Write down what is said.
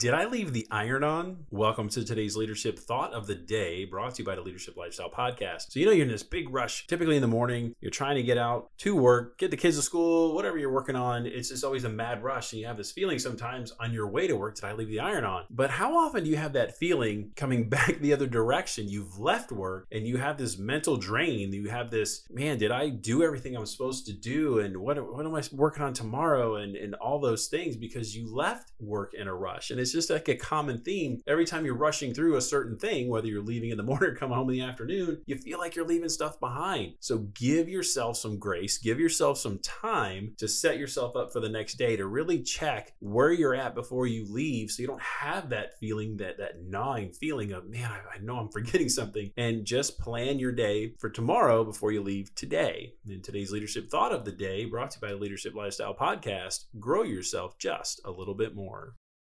Did I leave the iron on? Welcome to today's leadership thought of the day, brought to you by the Leadership Lifestyle Podcast. So, you know, you're in this big rush, typically in the morning, you're trying to get out to work, get the kids to school, whatever you're working on. It's just always a mad rush. And you have this feeling sometimes on your way to work, did I leave the iron on? But how often do you have that feeling coming back the other direction? You've left work and you have this mental drain. You have this, man, did I do everything I'm supposed to do? And what, what am I working on tomorrow? And, and all those things because you left work in a rush. And it's just like a common theme. Every time you're rushing through a certain thing, whether you're leaving in the morning or coming home in the afternoon, you feel like you're leaving stuff behind. So give yourself some grace, give yourself some time to set yourself up for the next day to really check where you're at before you leave so you don't have that feeling, that that gnawing feeling of, man, I, I know I'm forgetting something. And just plan your day for tomorrow before you leave today. In today's leadership thought of the day, brought to you by the Leadership Lifestyle Podcast, grow yourself just a little bit more.